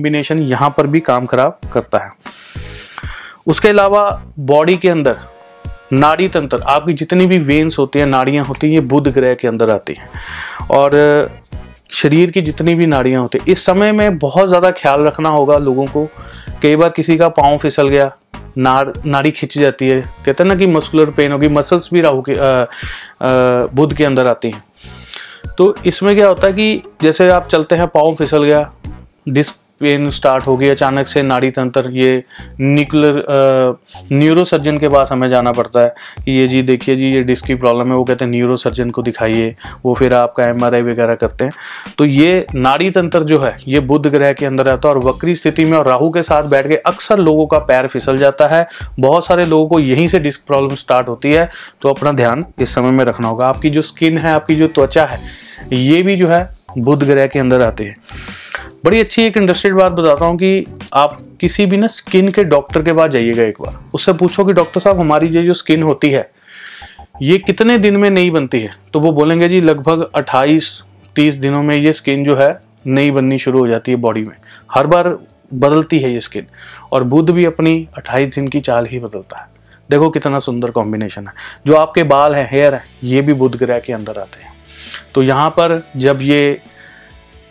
Combination यहाँ पर भी काम खराब करता है। उसके अलावा बॉडी के अंदर नाड़ी तंत्र, आपकी जितनी भी वेन्स होती हैं, नाड़ियाँ होती हैं, ये बुध ग्रह के अंदर आती हैं। और, शरीर की जितनी भी नाड़ियाँ होती हैं, इस समय में बहुत ज़्यादा ख्याल रखना होगा लोगों को। कई बार किसी का पाँव फिसल गया, नाड़, नाड़ी खिंच जाती है। कहते हैं ना कि मस्कुलर पेन होगी मसल्स भी राहु के बुध के अंदर आती हैं। तो इसमें क्या होता है कि जैसे आप चलते हैं, पाँव फिसल गया डिस्क पेन स्टार्ट हो गई अचानक से, नाड़ी तंत्र, ये न्यूक्लियर न्यूरो सर्जन के पास हमें जाना पड़ता है कि ये जी देखिए जी, ये डिस्क की प्रॉब्लम है, वो कहते हैं न्यूरो सर्जन को दिखाइए, वो फिर आपका एमआरआई वगैरह करते हैं। तो ये नाड़ी तंत्र जो है, ये बुद्ध ग्रह के अंदर रहता है और वक्री स्थिति में और राहु के साथ बैठ के अक्सर लोगों का पैर फिसल जाता है। बहुत सारे लोगों को यहीं से डिस्क प्रॉब्लम स्टार्ट होती है तो अपना ध्यान इस समय में रखना होगा। आपकी जो स्किन है, आपकी जो त्वचा है, ये भी जो है बुध ग्रह के अंदर आते हैं। बड़ी अच्छी एक इंडस्ट्रियल बात बताता हूँ कि आप किसी भी ना स्किन के डॉक्टर के पास जाइएगा एक बार। उससे पूछो कि डॉक्टर साहब, हमारी ये जो स्किन होती है, ये कितने दिन में नहीं बनती है? तो वो बोलेंगे जी, लगभग 28 30 दिनों में ये स्किन जो है नहीं बननी शुरू हो जाती है बॉडी में। हर बार बदलती है ये स्किन और बुद्ध भी अपनी 28 दिन की चाल ही बदलता है। देखो कितना सुंदर कॉम्बिनेशन है। जो आपके बाल हैं हेयर है, ये भी बुद्ध ग्रह के अंदर आते हैं। तो यहाँ पर जब ये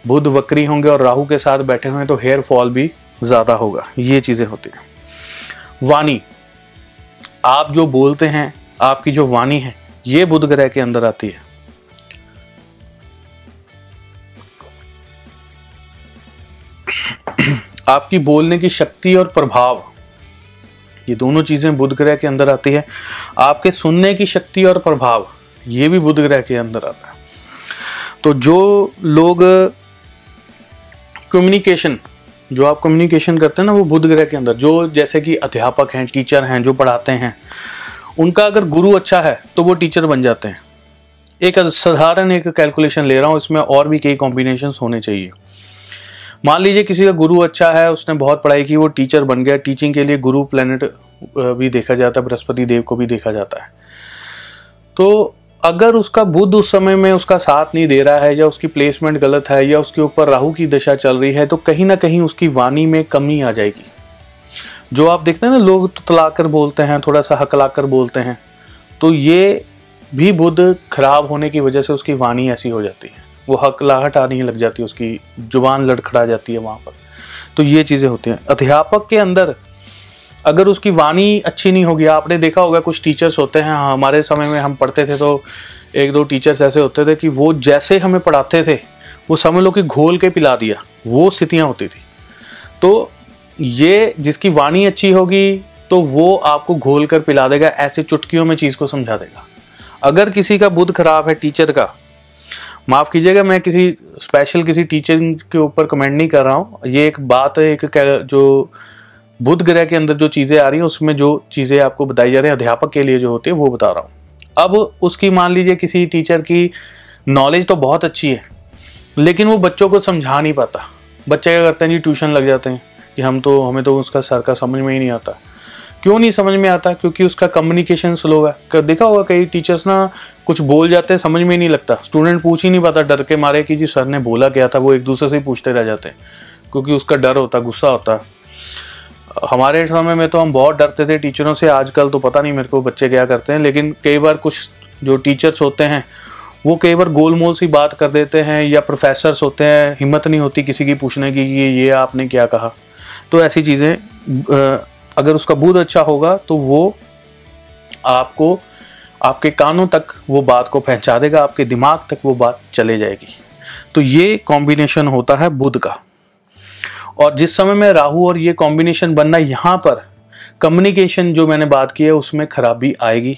बुध वक्री होंगे और राहु के साथ बैठे हुए तो हेयर फॉल भी ज़्यादा होगा। ये चीज़ें होती हैं। वाणी। आप जो बोलते हैं, आपकी जो वाणी है, ये बुध ग्रह के अंदर आती है। आपकी बोलने की शक्ति और प्रभाव, ये दोनों चीज़ें बुध ग्रह के अंदर आती है। आपके सुनने की शक्ति और प्रभाव, ये भी बुध ग्रह के अंदर आता है। तो जो लोग कम्युनिकेशन जो आप कम्युनिकेशन करते हैं ना वो बुध ग्रह के अंदर, जो जैसे कि अध्यापक हैं टीचर हैं, जो पढ़ाते हैं, उनका अगर गुरु अच्छा है तो वो टीचर बन जाते हैं। एक साधारण एक कैलकुलेशन ले रहा हूँ, इसमें और भी कई कॉम्बिनेशन होने चाहिए। मान लीजिए किसी का गुरु अच्छा है, उसने बहुत पढ़ाई की, वो टीचर बन गया टीचिंग के लिए गुरु प्लेनेट भी देखा जाता है, बृहस्पति देव को भी देखा जाता है। तो अगर उसका बुद्ध उस समय में उसका साथ नहीं दे रहा है, या उसकी प्लेसमेंट गलत है, या उसके ऊपर राहु की दशा चल रही है तो कहीं ना कहीं उसकी वाणी में कमी आ जाएगी। जो आप देखते हैं ना, लोग तलाकर बोलते हैं, थोड़ा सा हकलाकर बोलते हैं तो ये भी बुद्ध खराब होने की वजह से उसकी वाणी ऐसी हो जाती है। वो हकलाहट आने लग जाती है, उसकी ज़ुबान लड़खड़ा जाती है वहाँ पर। तो ये चीज़ें होती हैं। अध्यापक के अंदर अगर उसकी वाणी अच्छी नहीं होगी, आपने देखा होगा कुछ टीचर्स होते हैं हमारे समय में हम पढ़ते थे तो एक दो टीचर्स ऐसे होते थे कि वो जैसे हमें पढ़ाते थे, वो समझ लो कि घोल के पिला दिया, वो स्थितियाँ होती थी। तो ये जिसकी वाणी अच्छी होगी तो वो आपको घोल कर पिला देगा, ऐसे चुटकियों में चीज़ को समझा देगा। अगर किसी का बुद्ध खराब है टीचर का, माफ़ कीजिएगा, मैं किसी स्पेशल किसी टीचर के ऊपर कमेंट नहीं कर रहा हूँ, ये एक बात है, एक जो बुध ग्रह के अंदर जो चीज़ें आ रही हैं, उसमें जो चीज़ें आपको बताई जा रही हैं, अध्यापक के लिए जो होती है, वो बता रहा हूँ। अब उसकी मान लीजिए किसी टीचर की नॉलेज तो बहुत अच्छी है, लेकिन वो बच्चों को समझा नहीं पाता। बच्चे क्या करते हैं जी ट्यूशन लग जाते हैं कि हम तो हमें तो उसका सर का समझ में ही नहीं आता। क्यों नहीं समझ में आता? क्योंकि उसका कम्युनिकेशन स्लो है। देखा होगा कई टीचर्स ना, कुछ बोल जाते हैं, समझ में ही नहीं लगता। स्टूडेंट पूछ ही नहीं पाता, डर के मारे कि जी, सर ने बोला क्या था, वो एक दूसरे से ही पूछते रह जाते हैं। क्योंकि उसका डर होता, गुस्सा होता। हमारे समय में तो हम बहुत डरते थे टीचरों से, आजकल तो पता नहीं मेरे को बच्चे क्या करते हैं, लेकिन कई बार कुछ जो टीचर्स होते हैं, वो कई बार गोल मोल सी बात कर देते हैं या प्रोफेसर्स होते हैं, हिम्मत नहीं होती किसी की पूछने की कि ये आपने क्या कहा। तो ऐसी चीज़ें अगर उसका बूध अच्छा होगा तो वो आपको, आपके कानों तक वो बात को पहुँचा देगा, आपके दिमाग तक वो बात चले जाएगी। तो ये कॉम्बिनेशन होता है बुध का। और जिस समय में राहु और ये कॉम्बिनेशन बनना यहाँ पर कम्युनिकेशन जो मैंने बात की है, उसमें खराबी आएगी।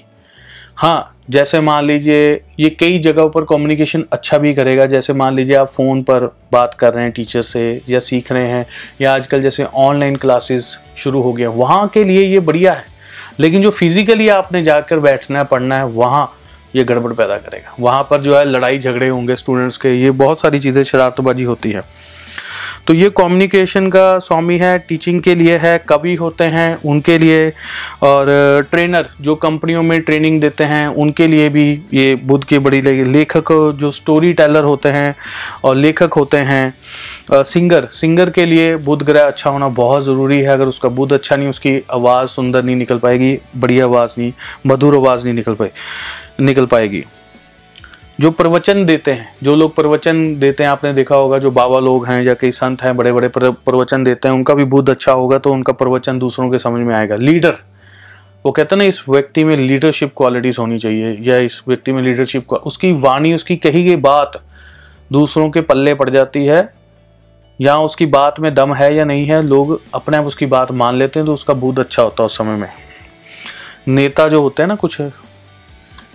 हाँ जैसे मान लीजिए ये कई जगहों पर कम्युनिकेशन अच्छा भी करेगा। जैसे मान लीजिए आप फ़ोन पर बात कर रहे हैं टीचर से या सीख रहे हैं, या आजकल जैसे ऑनलाइन क्लासेस शुरू हो गए हैं, वहाँ के लिए ये बढ़िया है। लेकिन जो फिज़िकली आपने जाकर बैठना है पढ़ना है, वहाँ ये गड़बड़ पैदा करेगा। वहाँ पर जो है लड़ाई झगड़े होंगे स्टूडेंट्स के, ये बहुत सारी चीज़ें शरारतबाजी होती है। तो ये कम्युनिकेशन का स्वामी है टीचिंग के लिए है, कवि होते हैं उनके लिए और ट्रेनर जो कंपनियों में ट्रेनिंग देते हैं, उनके लिए भी ये बुद्ध की बड़ी लेखक जो स्टोरी टेलर होते हैं और लेखक होते हैं सिंगर सिंगर के लिए बुध ग्रह अच्छा होना बहुत ज़रूरी है। अगर उसका बुध अच्छा नहीं, उसकी आवाज़ सुंदर नहीं निकल पाएगी बढ़िया आवाज़ नहीं, मधुर आवाज़ नहीं निकल पाए, निकल पाएगी। जो प्रवचन देते हैं, जो लोग प्रवचन देते हैं, आपने देखा होगा जो बाबा लोग हैं या कई संत हैं बड़े बड़े प्रवचन देते हैं, उनका भी बुध अच्छा होगा तो उनका प्रवचन दूसरों के समझ में आएगा। लीडर, वो कहते हैं ना, इस व्यक्ति में लीडरशिप क्वालिटीज होनी चाहिए, या इस व्यक्ति में लीडरशिप उसकी वाणी, उसकी कही गई बात दूसरों के पल्ले पड़ जाती है, या उसकी बात में दम है या नहीं है, लोग अपने आप उसकी बात मान लेते हैं तो उसका बुद्ध अच्छा होता है उस समय में। नेता जो होते हैं ना कुछ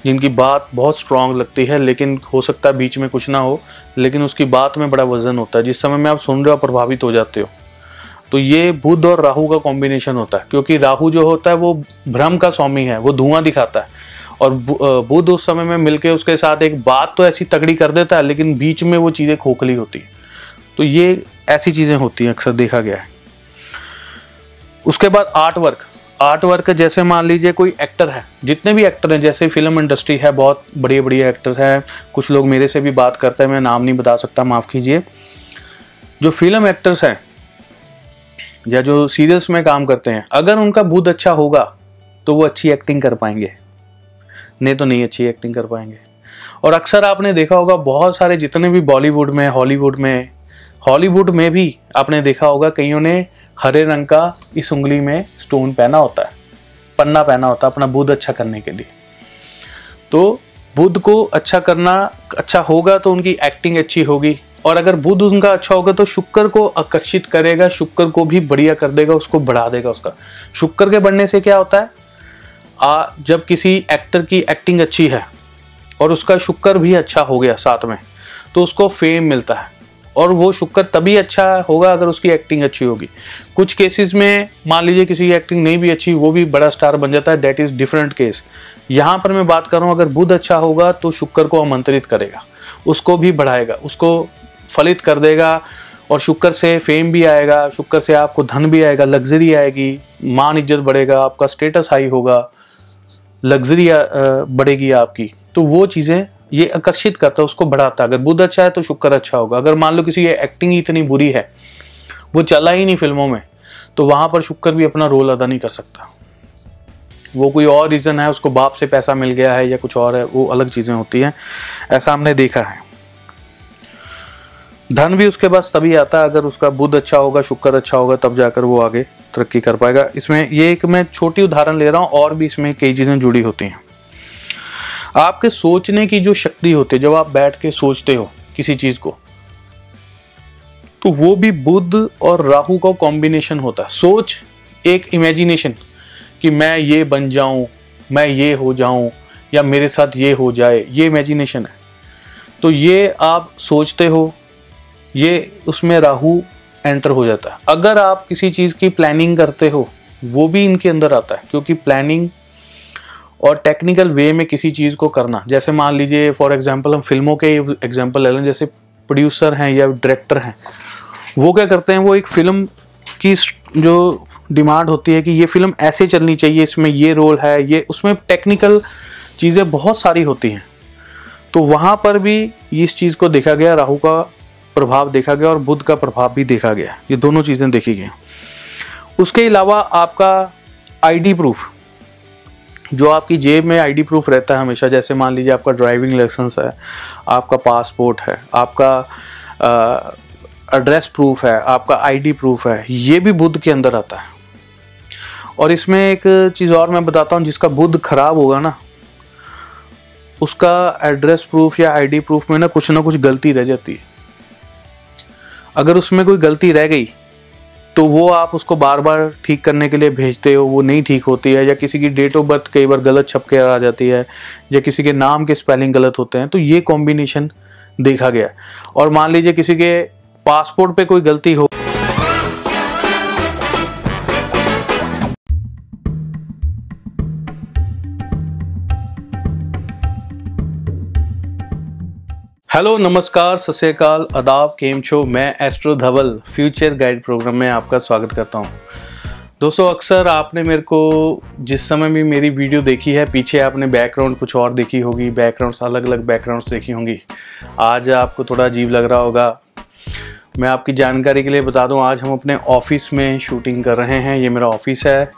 जिनकी बात बहुत स्ट्रांग लगती है, लेकिन हो सकता है बीच में कुछ ना हो, लेकिन उसकी बात में बड़ा वज़न होता है। जिस समय में आप सुन रहे हो प्रभावित हो जाते हो। तो ये बुध और राहु का कॉम्बिनेशन होता है, क्योंकि राहु जो होता है, वो भ्रम का स्वामी है, वो धुआँ दिखाता है। और बुध उस समय में मिलके उसके साथ एक बात तो ऐसी तगड़ी कर देता है, लेकिन बीच में वो चीज़ें खोखली होती है। तो ये ऐसी चीज़ें होती हैं, अक्सर देखा गया है। उसके बाद आर्ट वर्क आर्ट वर्क जैसे मान लीजिए कोई एक्टर है, जितने भी एक्टर हैं, जैसे फ़िल्म इंडस्ट्री है, बहुत बढ़िया बढ़िया एक्टर हैं। कुछ लोग मेरे से भी बात करते हैं, मैं नाम नहीं बता सकता, माफ़ कीजिए। जो फ़िल्म एक्टर्स हैं, या जो सीरियल्स में काम करते हैं, अगर उनका बुद्ध अच्छा होगा तो वो अच्छी एक्टिंग कर पाएँगे। नहीं तो नहीं अच्छी एक्टिंग कर पाएँगे। और अक्सर आपने देखा होगा, बहुत सारे जितने भी बॉलीवुड में हॉलीवुड में हॉलीवुड में भी आपने देखा होगा, कईयों ने हरे रंग का इस उंगली में स्टोन पहना होता है। पन्ना पहना होता है अपना बुद्ध अच्छा करने के लिए। तो बुद्ध को अच्छा करना अच्छा होगा तो उनकी एक्टिंग अच्छी होगी। और अगर बुद्ध उनका अच्छा होगा तो शुक्र को आकर्षित करेगा शुक्र को भी बढ़िया कर देगा उसको बढ़ा देगा उसका। शुक्र के बढ़ने से क्या होता है? आ, जब किसी एक्टर की एक्टिंग अच्छी है और उसका शुक्र भी अच्छा हो गया साथ में तो उसको फेम मिलता है। और वो शुक्र तभी अच्छा होगा अगर उसकी एक्टिंग अच्छी होगी। कुछ केसेस में, मान लीजिए किसी की एक्टिंग नहीं भी अच्छी, वो भी बड़ा स्टार बन जाता है दैट इज़ डिफरेंट केस यहाँ पर मैं बात कर रहा हूँ, अगर बुध अच्छा होगा तो शुक्र को आमंत्रित करेगा। उसको भी बढ़ाएगा, उसको फलित कर देगा, और शुक्र से फेम भी आएगा, शुक्र से आपको धन भी आएगा लग्जरी आएगी, मान इज़्ज़त बढ़ेगा, आपका स्टेटस हाई होगा लग्जरी बढ़ेगी आपकी। तो वो चीज़ें ये आकर्षित करता है, उसको बढ़ाता है। अगर बुद्ध अच्छा है तो शुक्र अच्छा होगा। अगर मान लो किसी की एक्टिंग ही इतनी बुरी है, वो चला ही नहीं फ़िल्मों में तो वहाँ पर शुक्र भी अपना रोल अदा नहीं कर सकता। वो कोई और रीज़न है, उसको बाप से पैसा मिल गया है या कुछ और है, वो अलग चीज़ें होती हैं। ऐसा हमने देखा है। धन भी उसके पास तभी आता है, अगर उसका बुद्ध अच्छा होगा, शुक्र अच्छा होगा, तब जाकर वो आगे तरक्की कर पाएगा। इसमें ये एक मैं छोटी उदाहरण ले रहा हूँ, और भी इसमें कई चीज़ें जुड़ी होती हैं। आपके सोचने की जो शक्ति होती है, जब आप बैठ के सोचते हो किसी चीज़ को तो वो भी बुद्ध और राहु का कॉम्बिनेशन होता है। सोच एक इमेजिनेशन कि मैं ये बन जाऊँ, मैं ये हो जाऊँ, या मेरे साथ ये हो जाए, ये इमेजिनेशन है। तो ये आप सोचते हो, ये उसमें राहु एंटर हो जाता है। अगर आप किसी चीज़ की प्लानिंग करते हो, वो भी इनके अंदर आता है, क्योंकि प्लानिंग और टेक्निकल वे में किसी चीज़ को करना। जैसे मान लीजिए फॉर एग्जांपल हम फ़िल्मों के एग्जांपल ले लें, जैसे प्रोड्यूसर हैं या डायरेक्टर हैं, वो क्या करते हैं, वो एक फ़िल्म की जो डिमांड होती है कि ये फ़िल्म ऐसे चलनी चाहिए, इसमें ये रोल है, ये, उसमें टेक्निकल चीज़ें बहुत सारी होती हैं। तो वहाँ पर भी इस चीज़ को देखा गया, राहु का प्रभाव देखा गया और बुद्ध का प्रभाव भी देखा गया। ये दोनों चीज़ें देखी गई। उसके अलावा आपका आईडी प्रूफ जो आपकी जेब में आईडी प्रूफ रहता है हमेशा, जैसे मान लीजिए आपका ड्राइविंग लाइसेंस है, आपका पासपोर्ट है, आपका एड्रेस प्रूफ है, आपका आईडी प्रूफ है, ये भी बुद्ध के अंदर आता है। और इसमें एक चीज़ और मैं बताता हूँ, जिसका बुद्ध खराब होगा ना, उसका एड्रेस प्रूफ या आईडी प्रूफ में ना कुछ ना कुछ गलती रह जाती है। अगर उसमें कोई गलती रह गई तो वो आप उसको बार बार ठीक करने के लिए भेजते हो, वो नहीं ठीक होती है या किसी की डेट ऑफ़ बर्थ कई बार गलत छप के आ जाती है या किसी के नाम के स्पेलिंग गलत होते हैं तो ये कॉम्बिनेशन देखा गया और मान लीजिए किसी के पासपोर्ट पे कोई गलती हो हेलो, नमस्कार सत्यकाल अदाब केम छो, मैं astro Dhaval, future guide program में आपका स्वागत करता हूँ। दोस्तों, अक्सर आपने मेरे को जिस समय भी मेरी वीडियो देखी है, पीछे आपने बैकग्राउंड कुछ और देखी होगी बैकग्राउंड्स अलग अलग बैकग्राउंड्स देखी होंगी। आज आपको थोड़ा अजीब लग रहा होगा। मैं आपकी जानकारी के लिए बता दूँ, आज हम अपने ऑफ़िस में शूटिंग कर रहे हैं, ये मेरा ऑफ़िस है।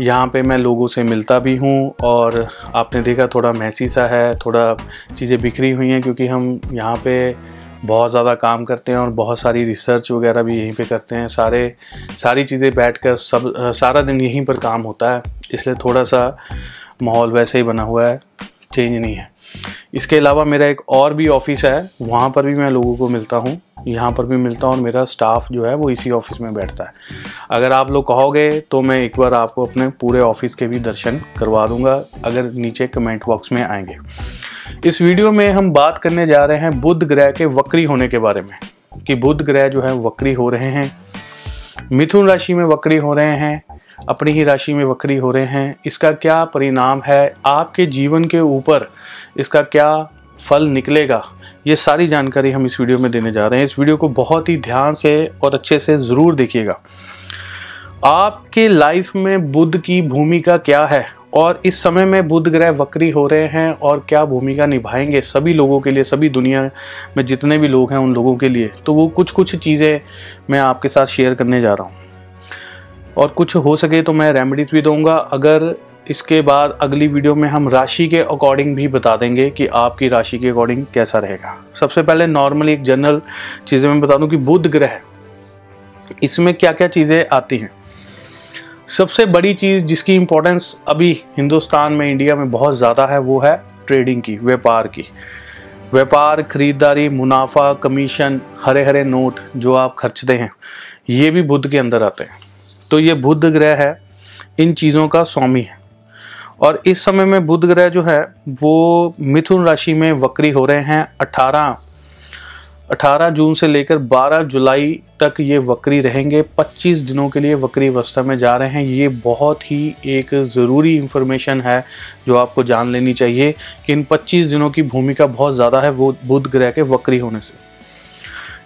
यहाँ पे मैं लोगों से मिलता भी हूँ और आपने देखा थोड़ा मैसी सा है, थोड़ा चीज़ें बिखरी हुई हैं क्योंकि हम यहाँ पे बहुत ज़्यादा काम करते हैं और बहुत सारी रिसर्च वगैरह भी यहीं पे करते हैं। सारे, सारी चीज़ें बैठ कर सब, सारा दिन यहीं पर काम होता है, इसलिए थोड़ा सा माहौल वैसे ही बना हुआ है चेंज नहीं है। इसके अलावा मेरा एक और भी ऑफ़िस है, वहाँ पर भी मैं लोगों को मिलता हूँ। यहाँ पर भी मिलता हूँ और मेरा स्टाफ जो है वो इसी ऑफ़िस में बैठता है। अगर आप लोग कहोगे तो मैं एक बार आपको अपने पूरे ऑफ़िस के भी दर्शन करवा दूँगा, अगर नीचे कमेंट बॉक्स में आएँगे। इस वीडियो में हम बात करने जा रहे हैं बुध ग्रह के वक्री होने के बारे में, कि बुध ग्रह जो है वक्री हो रहे हैं, मिथुन राशि में वक्री हो रहे हैं अपनी ही राशि में वक्री हो रहे हैं। इसका क्या परिणाम है? आपके जीवन के ऊपर इसका क्या फल निकलेगा? ये सारी जानकारी हम इस वीडियो में देने जा रहे हैं। इस वीडियो को बहुत ही ध्यान से और अच्छे से ज़रूर देखिएगा। आपके लाइफ में बुद्ध की भूमिका क्या है? और इस समय में बुद्ध ग्रह वक्री हो रहे हैं और क्या भूमिका निभाएँगे सभी लोगों के लिए, सभी दुनिया में जितने भी लोग हैं उन लोगों के लिए? तो वो कुछ कुछ चीज़ें मैं आपके साथ शेयर करने जा रहा हूँ। और कुछ हो सके तो मैं रेमेडीज़ भी दूँगा। अगर इसके बाद अगली वीडियो में हम राशि के अकॉर्डिंग भी बता देंगे कि आपकी राशि के अकॉर्डिंग कैसा रहेगा। सबसे पहले नॉर्मली एक जनरल चीज़ें मैं बता दूँ कि बुध ग्रह, इसमें क्या क्या चीज़ें आती हैं। सबसे बड़ी चीज़ जिसकी इंपॉर्टेंस अभी हिंदुस्तान में इंडिया में बहुत ज़्यादा है, वो है ट्रेडिंग की, व्यापार की। व्यापार, खरीदारी, मुनाफा कमीशन हरे हरे नोट जो आप खर्चते हैं, ये भी बुद्ध के अंदर आते हैं। तो ये बुद्ध ग्रह है, इन चीज़ों का स्वामी है। और इस समय में बुध ग्रह जो है, वो मिथुन राशि में वक्री हो रहे हैं 18 18 जून से लेकर 12 जुलाई तक ये वक्री रहेंगे। 25 दिनों के लिए वक्री अवस्था में जा रहे हैं। ये बहुत ही एक ज़रूरी इंफॉर्मेशन है जो आपको जान लेनी चाहिए कि इन 25 दिनों की भूमिका बहुत ज़्यादा है वो बुध ग्रह के वक्री होने से।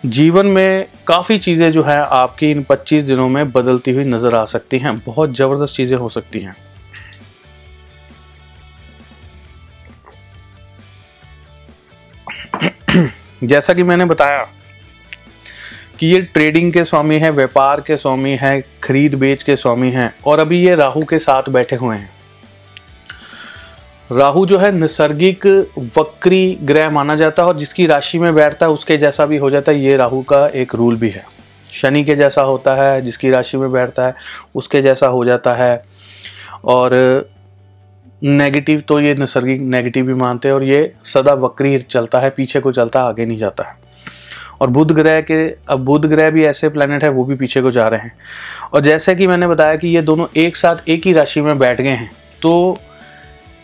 जीवन में काफ़ी चीज़ें जो है आपकी इन 25 दिनों में बदलती हुई नज़र आ सकती हैं। बहुत ज़बरदस्त चीज़ें हो सकती हैं। जैसा कि मैंने बताया कि ये ट्रेडिंग के स्वामी है, व्यापार के स्वामी है खरीद बेच के स्वामी हैं और अभी ये राहु के साथ बैठे हुए हैं। राहु जो है नैसर्गिक वक्री ग्रह माना जाता है और जिसकी राशि में बैठता है, उसके जैसा भी हो जाता है, ये राहु का एक रूल भी है। शनि के जैसा होता है, जिसकी राशि में बैठता है, उसके जैसा हो जाता है। और नेगेटिव तो ये नैसर्गिक नेगेटिव भी मानते हैं और ये सदा वक्री चलता है, पीछे को चलता है, आगे नहीं जाता है। और बुध ग्रह के, अब बुध ग्रह भी ऐसे प्लेनेट है, वो भी पीछे को जा रहे हैं। और जैसे कि मैंने बताया कि ये दोनों एक साथ एक ही राशि में बैठ गए हैं तो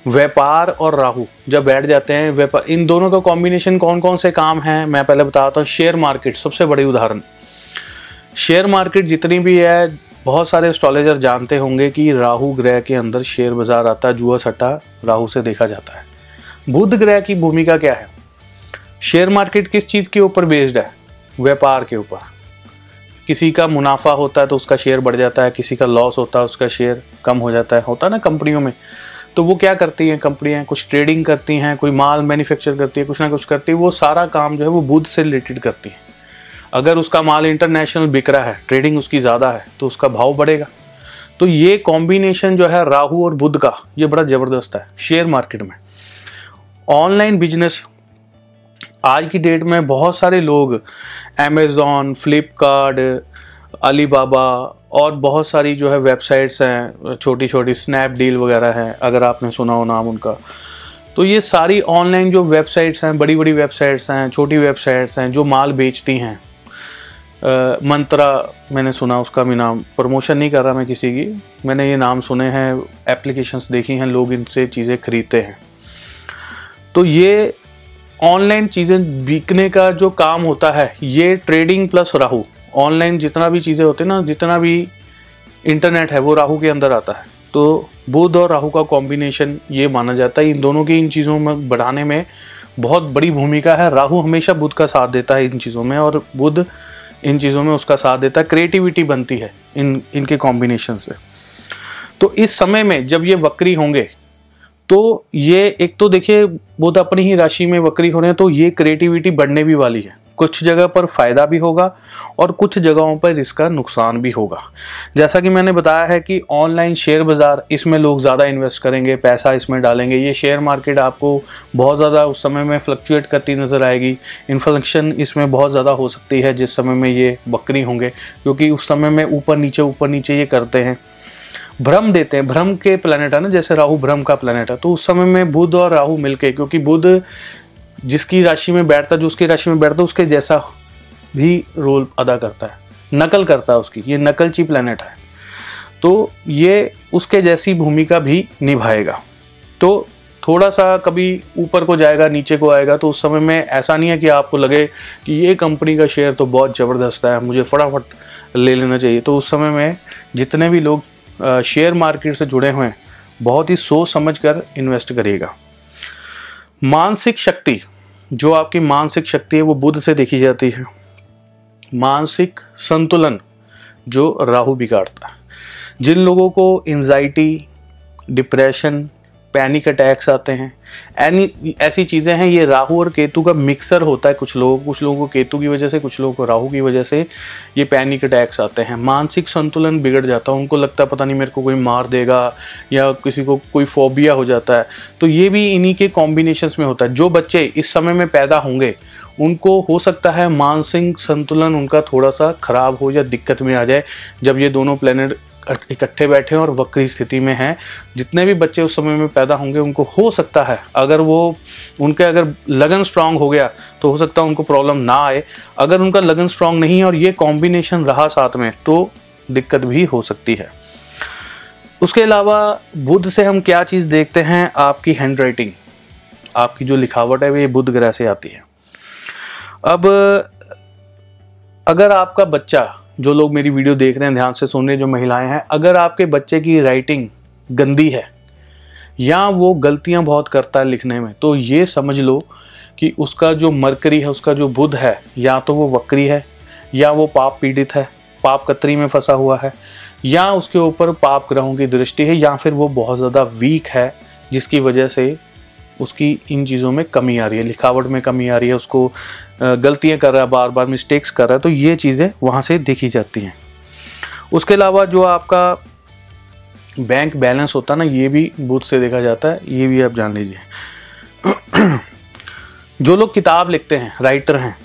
व्यापार और राहु जब बैठ जाते हैं व्यापार इन दोनों का कॉम्बिनेशन कौन कौन से काम हैं, मैं पहले बताता हूँ। शेयर मार्केट सबसे बड़ी उदाहरण। शेयर मार्केट जितनी भी है, बहुत सारे एस्ट्रोलॉजर जानते होंगे कि राहु ग्रह के अंदर शेयर बाज़ार आता जुआ सट्टा राहु से देखा जाता है। बुध ग्रह की भूमिका क्या है? शेयर मार्केट किस चीज़ के ऊपर बेस्ड है? व्यापार के ऊपर। किसी का मुनाफा होता है तो उसका शेयर बढ़ जाता है, किसी का लॉस होता है, उसका शेयर कम हो जाता है। होता है ना, कंपनियों में। तो वो क्या करती हैं कंपनियाँ? कुछ ट्रेडिंग करती हैं, कोई माल मैन्युफैक्चर करती है, कुछ ना कुछ करती है, वो सारा काम जो है वो बुध से रिलेटेड करती हैं। अगर उसका माल इंटरनेशनल बिक रहा है ट्रेडिंग उसकी ज़्यादा है तो उसका भाव बढ़ेगा। तो ये कॉम्बिनेशन जो है राहु और बुद्ध का, ये बड़ा ज़बरदस्त है शेयर मार्केट में। ऑनलाइन बिज़नेस आज की डेट में बहुत सारे लोग अमेज़ोन फ्लिपकार्ट अलीबाबा और बहुत सारी जो है वेबसाइट्स हैं छोटी छोटी स्नैपडील वगैरह हैं, अगर आपने सुना हो नाम उनका। तो ये सारी ऑनलाइन जो वेबसाइट्स हैं बड़ी बड़ी वेबसाइट्स हैं, छोटी वेबसाइट्स हैं, जो माल बेचती हैं। मंत्रा, मैंने सुना उसका भी नाम, प्रमोशन नहीं कर रहा मैं किसी की। मैंने ये नाम सुने हैं, एप्लीकेशंस देखी हैं, लोग इनसे चीज़ें खरीदते हैं। तो ये ऑनलाइन चीज़ें बिकने का जो काम होता है, ये ट्रेडिंग प्लस राहु। ऑनलाइन जितना भी चीज़ें होती ना, जितना भी इंटरनेट है, वो राहु के अंदर आता है। तो बुध और राहु का कॉम्बिनेशन ये माना जाता है। इन दोनों की इन चीज़ों में बढ़ाने में बहुत बड़ी भूमिका है। राहु हमेशा बुध का साथ देता है इन चीज़ों में और बुध इन चीज़ों में उसका साथ देता है। क्रिएटिविटी बनती है इन, इनके कॉम्बिनेशन से। तो इस समय में जब ये वक्री होंगे तो ये एक तो देखिए, बुध अपनी ही राशि में वक्री हो रहे हैं तो ये क्रिएटिविटी बढ़ने भी वाली है। कुछ जगह पर फ़ायदा भी होगा और कुछ जगहों पर इसका नुकसान भी होगा। जैसा कि मैंने बताया है कि ऑनलाइन शेयर बाज़ार, इसमें लोग ज़्यादा इन्वेस्ट करेंगे, पैसा इसमें डालेंगे। ये शेयर मार्केट आपको बहुत ज़्यादा उस समय में फ्लक्चुएट करती नज़र आएगी। इन्फ्लेक्शन इसमें बहुत ज़्यादा हो सकती है जिस समय में ये बकरी होंगे, क्योंकि उस समय में ऊपर नीचे ऊपर नीचे ये करते हैं। भ्रम देते हैं, भ्रम के प्लानट है ना, जैसे राहु भ्रम का प्लानट है तो उस समय में बुध और राहु मिलके, क्योंकि बुध जिसकी राशि में बैठता, जो उसकी राशि में बैठता, उसके जैसा भी रोल अदा करता है। नकल करता है उसकी। ये नकलची प्लानट है। तो ये उसके जैसी भूमिका भी निभाएगा। तो थोड़ा सा कभी ऊपर को जाएगा, नीचे को आएगा तो उस समय में ऐसा नहीं है कि आपको लगे कि ये कंपनी का शेयर तो बहुत ज़बरदस्त है, मुझे फटाफट ले लेना चाहिए। तो उस समय में जितने भी लोग शेयर मार्केट से जुड़े हुए हैं, बहुत ही सोच समझ कर इन्वेस्ट करिएगा। मानसिक शक्ति। जो आपकी मानसिक शक्ति है, वो बुध से देखी जाती है। मानसिक संतुलन, जो राहु बिगाड़ता है। जिन लोगों को एंजाइटी डिप्रेशन पैनिक अटैक्स आते हैं। एनी ऐसी चीज़ें हैं, ये राहु और केतु का मिक्सर होता है कुछ लोगों कुछ लोगों को केतु की वजह से, कुछ लोगों को राहु की वजह से ये पैनिक अटैक्स आते हैं। मानसिक संतुलन बिगड़ जाता है, उनको लगता है पता नहीं मेरे को कोई मार देगा या किसी को कोई फोबिया हो जाता है। तो ये भी इन्हीं के कॉम्बिनेशन में होता है। जो बच्चे इस समय में पैदा होंगे, उनको हो सकता है मानसिक संतुलन उनका थोड़ा सा खराब हो या दिक्कत में आ जाए। जब ये दोनों प्लेनेट इकट्ठे बैठे हैं और वक्री स्थिति में हैं। जितने भी बच्चे उस समय में पैदा होंगे, उनको हो सकता है, अगर वो उनके अगर लगन स्ट्रांग हो गया तो हो सकता है उनको प्रॉब्लम ना आए। अगर उनका लगन स्ट्रांग नहीं है और ये कॉम्बिनेशन रहा साथ में तो दिक्कत भी हो सकती है। उसके अलावा बुद्ध से हम क्या चीज़ देखते हैं? आपकी हैंड राइटिंग आपकी जो लिखावट है, वो ये बुद्ध ग्रह से आती है। अब, अगर आपका बच्चा जो लोग मेरी वीडियो देख रहे हैं, ध्यान से सुन रहे जो महिलाएँ हैं, अगर आपके बच्चे की राइटिंग गंदी है, या वो गलतियाँ बहुत करता है लिखने में तो ये समझ लो कि उसका जो मरकरी है, उसका जो बुध है, या तो वो वक्री है, या वो पाप पीड़ित है, पाप कतरी में फंसा हुआ है, या उसके ऊपर पाप ग्रहों की दृष्टि है, या फिर वो बहुत ज़्यादा वीक है, जिसकी वजह से उसकी इन चीज़ों में कमी आ रही है, लिखावट में कमी आ रही है, उसको गलतियाँ कर रहा है बार बार मिस्टेक्स कर रहा है तो ये चीज़ें वहाँ से देखी जाती हैं। उसके अलावा जो आपका बैंक बैलेंस होता है ना, ये भी बूथ से देखा जाता है, ये भी आप जान लीजिए। जो लोग किताब लिखते हैं राइटर हैं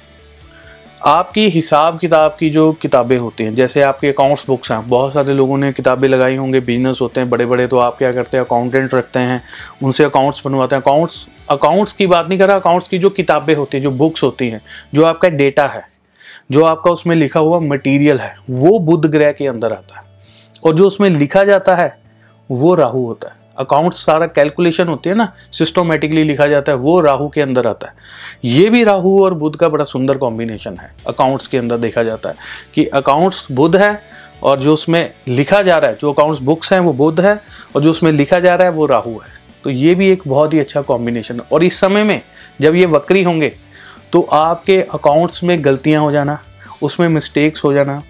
आपकी हिसाब किताब की जो किताबें होती हैं, जैसे आपके अकाउंट्स बुक्स हैं, बहुत सारे लोगों ने किताबें लगाई होंगे बिज़नेस होते हैं बड़े बड़े तो आप क्या करते हैं अकाउंटेंट रखते हैं, उनसे अकाउंट्स बनवाते हैं। अकाउंट्स अकाउंट्स की बात नहीं कर रहा अकाउंट्स की जो किताबें होती हैं, जो बुक्स होती हैं, जो आपका डेटा है, जो आपका उसमें लिखा हुआ मटीरियल है, वो बुद्ध ग्रह के अंदर आता है। और जो उसमें लिखा जाता है, वो राहु होता है। अकाउंट सारा कैलकुलेशन होती है ना सिस्टोमेटिकली लिखा जाता है, वो राहु के अंदर आता है। ये भी राहु और बुध का बड़ा सुंदर कॉम्बिनेशन है अकाउंट्स के अंदर देखा जाता है कि अकाउंट्स बुध है और जो उसमें लिखा जा रहा है, जो अकाउंट्स बुक्स हैं, वो बुध है और जो उसमें लिखा जा रहा है, वो राहु है। तो ये भी एक बहुत ही अच्छा कॉम्बिनेशन है। और इस समय में जब ये वक्री होंगे तो आपके अकाउंट्स में गलतियाँ हो जाना, उसमें मिस्टेक्स हो जाना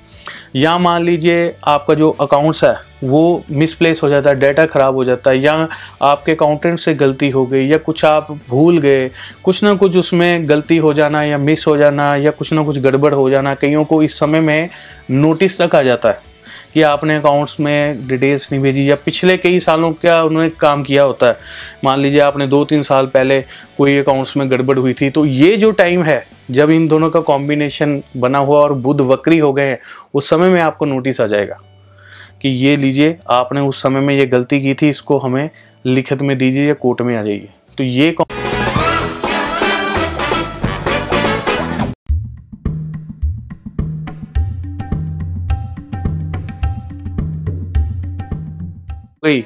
या मान लीजिए आपका जो अकाउंट्स है, वो मिसप्लेस हो जाता है डाटा ख़राब हो जाता है, या आपके अकाउंटेंट से गलती हो गई, या कुछ आप भूल गए, कुछ ना कुछ उसमें गलती हो जाना या मिस हो जाना, या कुछ ना कुछ गड़बड़ हो जाना, कईयों को इस समय में नोटिस तक आ जाता है। कि आपने अकाउंट्स में डिटेल्स नहीं भेजी, या पिछले कई सालों का उन्होंने काम किया होता है। मान लीजिए आपने दो तीन साल पहले कोई अकाउंट्स में गड़बड़ हुई थी तो ये जो टाइम है, जब इन दोनों का कॉम्बिनेशन बना हुआ और बुध वक्री हो गए हैं, उस समय में आपको नोटिस आ जाएगा कि ये लीजिए, आपने उस समय में ये गलती की थी, इसको हमें लिखित में दीजिए या कोर्ट में आ जाइए। तो ये गई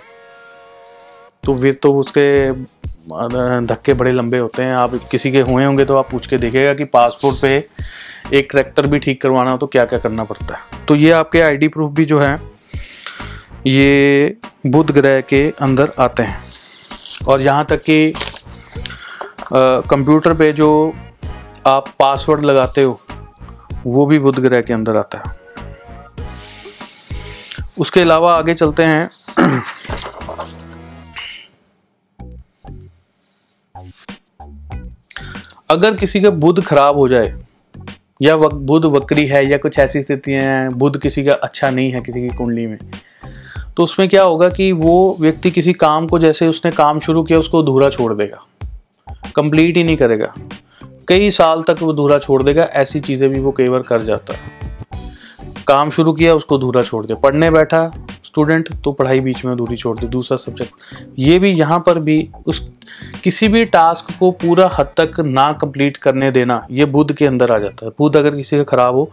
तो फिर तो उसके धक्के बड़े लंबे होते हैं। आप किसी के हुए होंगे तो आप पूछ के देखिएगा कि पासपोर्ट पे एक ट्रैक्टर भी ठीक करवाना हो तो क्या क्या करना पड़ता है। तो ये आपके आईडी प्रूफ भी जो है, ये बुध ग्रह के अंदर आते हैं। और यहाँ तक कि कंप्यूटर पे जो आप पासवर्ड लगाते हो, वो भी बुध ग्रह के अंदर आता है। उसके अलावा आगे चलते हैं अगर किसी का बुध खराब हो जाए या वक, बुध वक्री है या कुछ ऐसी स्थितियाँ हैं बुध किसी का अच्छा नहीं है किसी की कुंडली में तो उसमें क्या होगा कि वो व्यक्ति किसी काम को जैसे उसने काम शुरू किया उसको अधूरा छोड़ देगा कंप्लीट ही नहीं करेगा। कई साल तक वो अधूरा छोड़ देगा ऐसी चीज़ें भी वो कई बार कर जाता है। काम शुरू किया, उसको अधूरा छोड़ दिया। पढ़ने बैठा स्टूडेंट तो पढ़ाई बीच में अधूरी छोड़ दी। दूसरा सब्जेक्ट ये भी यहाँ पर भी उस, किसी भी टास्क को पूरा हद तक ना कंप्लीट करने देना, ये बुद्ध के अंदर आ जाता है। बुद्ध अगर किसी का खराब हो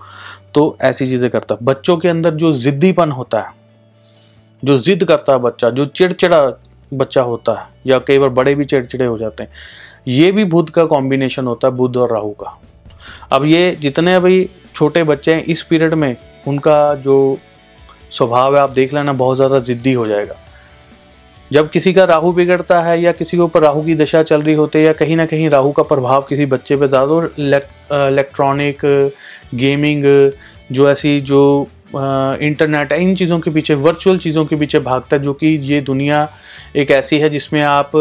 तो ऐसी चीज़ें करता है। बच्चों के अंदर जो जिद्दीपन होता है, जो जिद करता है बच्चा, जो चिड़चिड़ा बच्चा होता है, या कई बार बड़े भी चिड़चिड़े हो जाते हैं, ये भी बुद्ध का कॉम्बिनेशन होता है, बुद्ध और राहु का। अब ये जितने अभी छोटे बच्चे हैं, इस पीरियड में उनका जो स्वभाव है, आप देख लेना, बहुत ज़्यादा ज़िद्दी हो जाएगा। जब किसी का राहु बिगड़ता है या किसी के ऊपर राहु की दशा चल रही होती है या कहीं ना कहीं राहु का प्रभाव किसी बच्चे पे ज़्यादा, और इलेक्ट्रॉनिक, गेमिंग, जो ऐसी जो इंटरनेट है इन चीज़ों के पीछे, वर्चुअल चीज़ों के पीछे भागता है, जो कि ये दुनिया एक ऐसी है जिसमें आप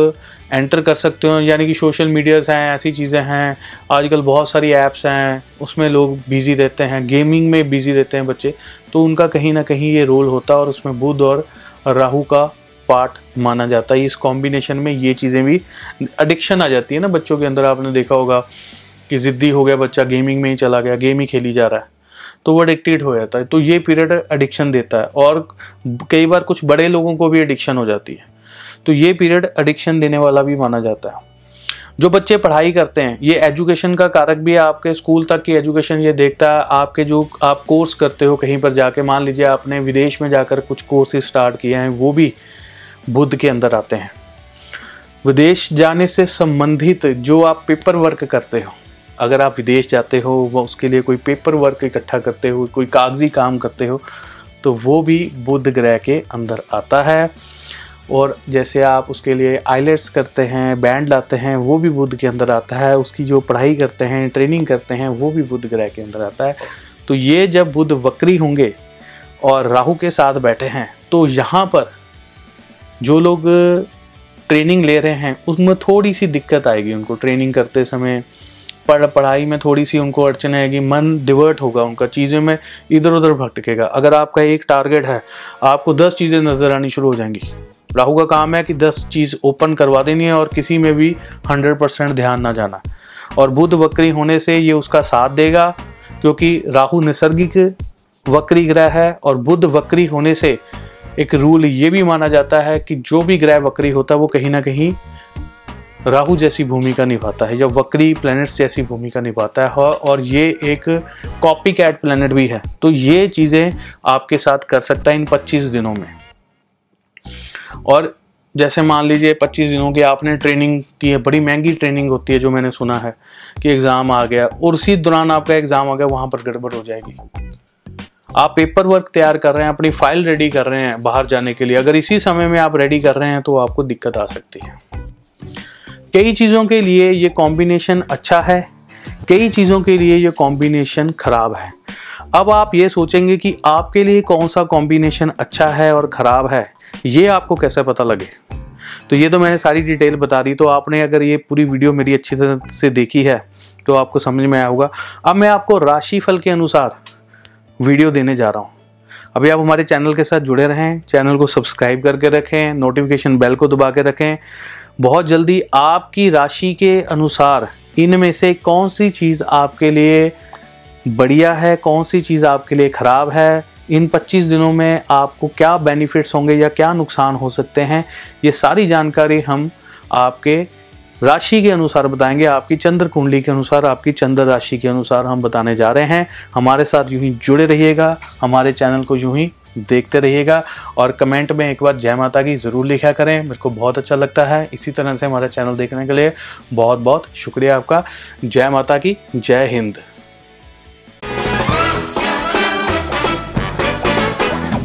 एंटर कर सकते हो, यानी कि सोशल मीडियाज़ हैं, ऐसी चीज़ें हैं, आजकल बहुत सारी ऐप्स हैं, उसमें लोग बिज़ी रहते हैं गेमिंग में बिज़ी रहते हैं बच्चे तो उनका कहीं ना कहीं ये रोल होता है और उसमें बुध और राहु का पार्ट माना जाता है। इस कॉम्बिनेशन में ये चीज़ें भी एडिक्शन आ जाती है ना बच्चों के अंदर, आपने देखा होगा कि ज़िद्दी हो गया बच्चा गेमिंग में ही चला गया गेम ही खेली जा रहा है तो वो एडिक्टेड हो जाता है। तो ये पीरियड एडिक्शन देता है और कई बार कुछ बड़े लोगों को भी एडिक्शन हो जाती है। तो ये पीरियड एडिक्शन देने वाला भी माना जाता है। जो बच्चे पढ़ाई करते हैं, ये एजुकेशन का कारक भी है। आपके स्कूल तक की एजुकेशन ये देखता है। आपके जो, आप कोर्स करते हो कहीं पर जाके, मान लीजिए आपने विदेश में जाकर कुछ कोर्सेज स्टार्ट किए हैं, वो भी बुद्ध के अंदर आते हैं। विदेश जाने से संबंधित जो आप पेपर वर्क करते हो, अगर आप विदेश जाते हो, वो उसके लिए कोई पेपर वर्क इकट्ठा करते हो, कोई कागज़ी काम करते हो तो वो भी बुद्ध ग्रह के अंदर आता है। और जैसे आप उसके लिए आइलेट्स करते हैं बैंड लाते हैं, वो भी बुद्ध के अंदर आता है। उसकी जो पढ़ाई करते हैं ट्रेनिंग करते हैं, वो भी बुद्ध ग्रह के अंदर आता है। तो ये जब बुद्ध वक्री होंगे और राहु के साथ बैठे हैं तो यहाँ पर जो लोग ट्रेनिंग ले रहे हैं, उसमें थोड़ी सी दिक्कत आएगी उनको। ट्रेनिंग करते समय पढ़, पढ़ाई में थोड़ी सी उनको अड़चन आएगी, मन डिवर्ट होगा उनका, चीज़ें में इधर उधर भटकेगा। अगर आपका एक टारगेट है, आपको दस चीज़ें नज़र आनी शुरू हो जाएँगी। राहु का काम है कि दस चीज़ ओपन करवा देनी है और किसी में भी हंड्रेड परसेंट ध्यान ना जाना। और बुध वक्री होने से ये उसका साथ देगा, क्योंकि राहु नैसर्गिक वक्री ग्रह है और बुध वक्री होने से एक रूल ये भी माना जाता है कि जो भी ग्रह वक्री होता है वो कहीं ना कहीं राहु जैसी भूमिका निभाता है या वक्री प्लैनेट्स जैसी भूमिका निभाता है और ये एक कॉपी कैट प्लैनेट भी है। तो ये चीज़ें आपके साथ कर सकता है इन 25 दिनों में। और जैसे मान लीजिए 25 दिनों की आपने ट्रेनिंग की है, बड़ी महँगी ट्रेनिंग होती है जो मैंने सुना है कि एग्ज़ाम आ गया, और उसी दौरान आपका एग्ज़ाम आ गया, वहाँ पर गड़बड़ हो जाएगी। आप पेपर वर्क तैयार कर रहे हैं, अपनी फ़ाइल रेडी कर रहे हैं बाहर जाने के लिए। अगर इसी समय में आप रेडी कर रहे हैं तो आपको दिक्कत आ सकती है। कई चीज़ों के लिए ये कॉम्बिनेशन अच्छा है, कई चीज़ों के लिए ये कॉम्बिनेशन ख़राब है। अब आप ये सोचेंगे कि आपके लिए कौन सा कॉम्बिनेशन अच्छा है और ख़राब है? ये आपको कैसे पता लगे? तो ये तो मैंने सारी डिटेल बता दी तो आपने अगर ये पूरी वीडियो मेरी अच्छी तरह से देखी है तो आपको समझ में आया होगा। अब मैं आपको राशि फल के अनुसार वीडियो देने जा रहा हूँ। अभी आप हमारे चैनल के साथ जुड़े रहें, चैनल को सब्सक्राइब करके रखें, नोटिफिकेशन बेल को दबा के रखें। बहुत जल्दी आपकी राशि के अनुसार इनमें से कौन सी चीज़ आपके लिए बढ़िया है, कौन सी चीज़ आपके लिए ख़राब है इन 25 दिनों में आपको क्या बेनिफिट्स होंगे या क्या नुकसान हो सकते हैं, ये सारी जानकारी हम आपके राशि के अनुसार बताएँगे। आपकी चंद्र कुंडली के अनुसार, आपकी चंद्र राशि के अनुसार हम बताने जा रहे हैं। हमारे साथ यूँ ही जुड़े रहिएगा, हमारे चैनल को यूँ ही देखते रहिएगा और कमेंट में एक बार जय माता की ज़रूर लिखा करें। मेरे को बहुत अच्छा लगता है इसी तरह से हमारा चैनल देखने के लिए। बहुत बहुत शुक्रिया आपका। जय माता की जय हिंद।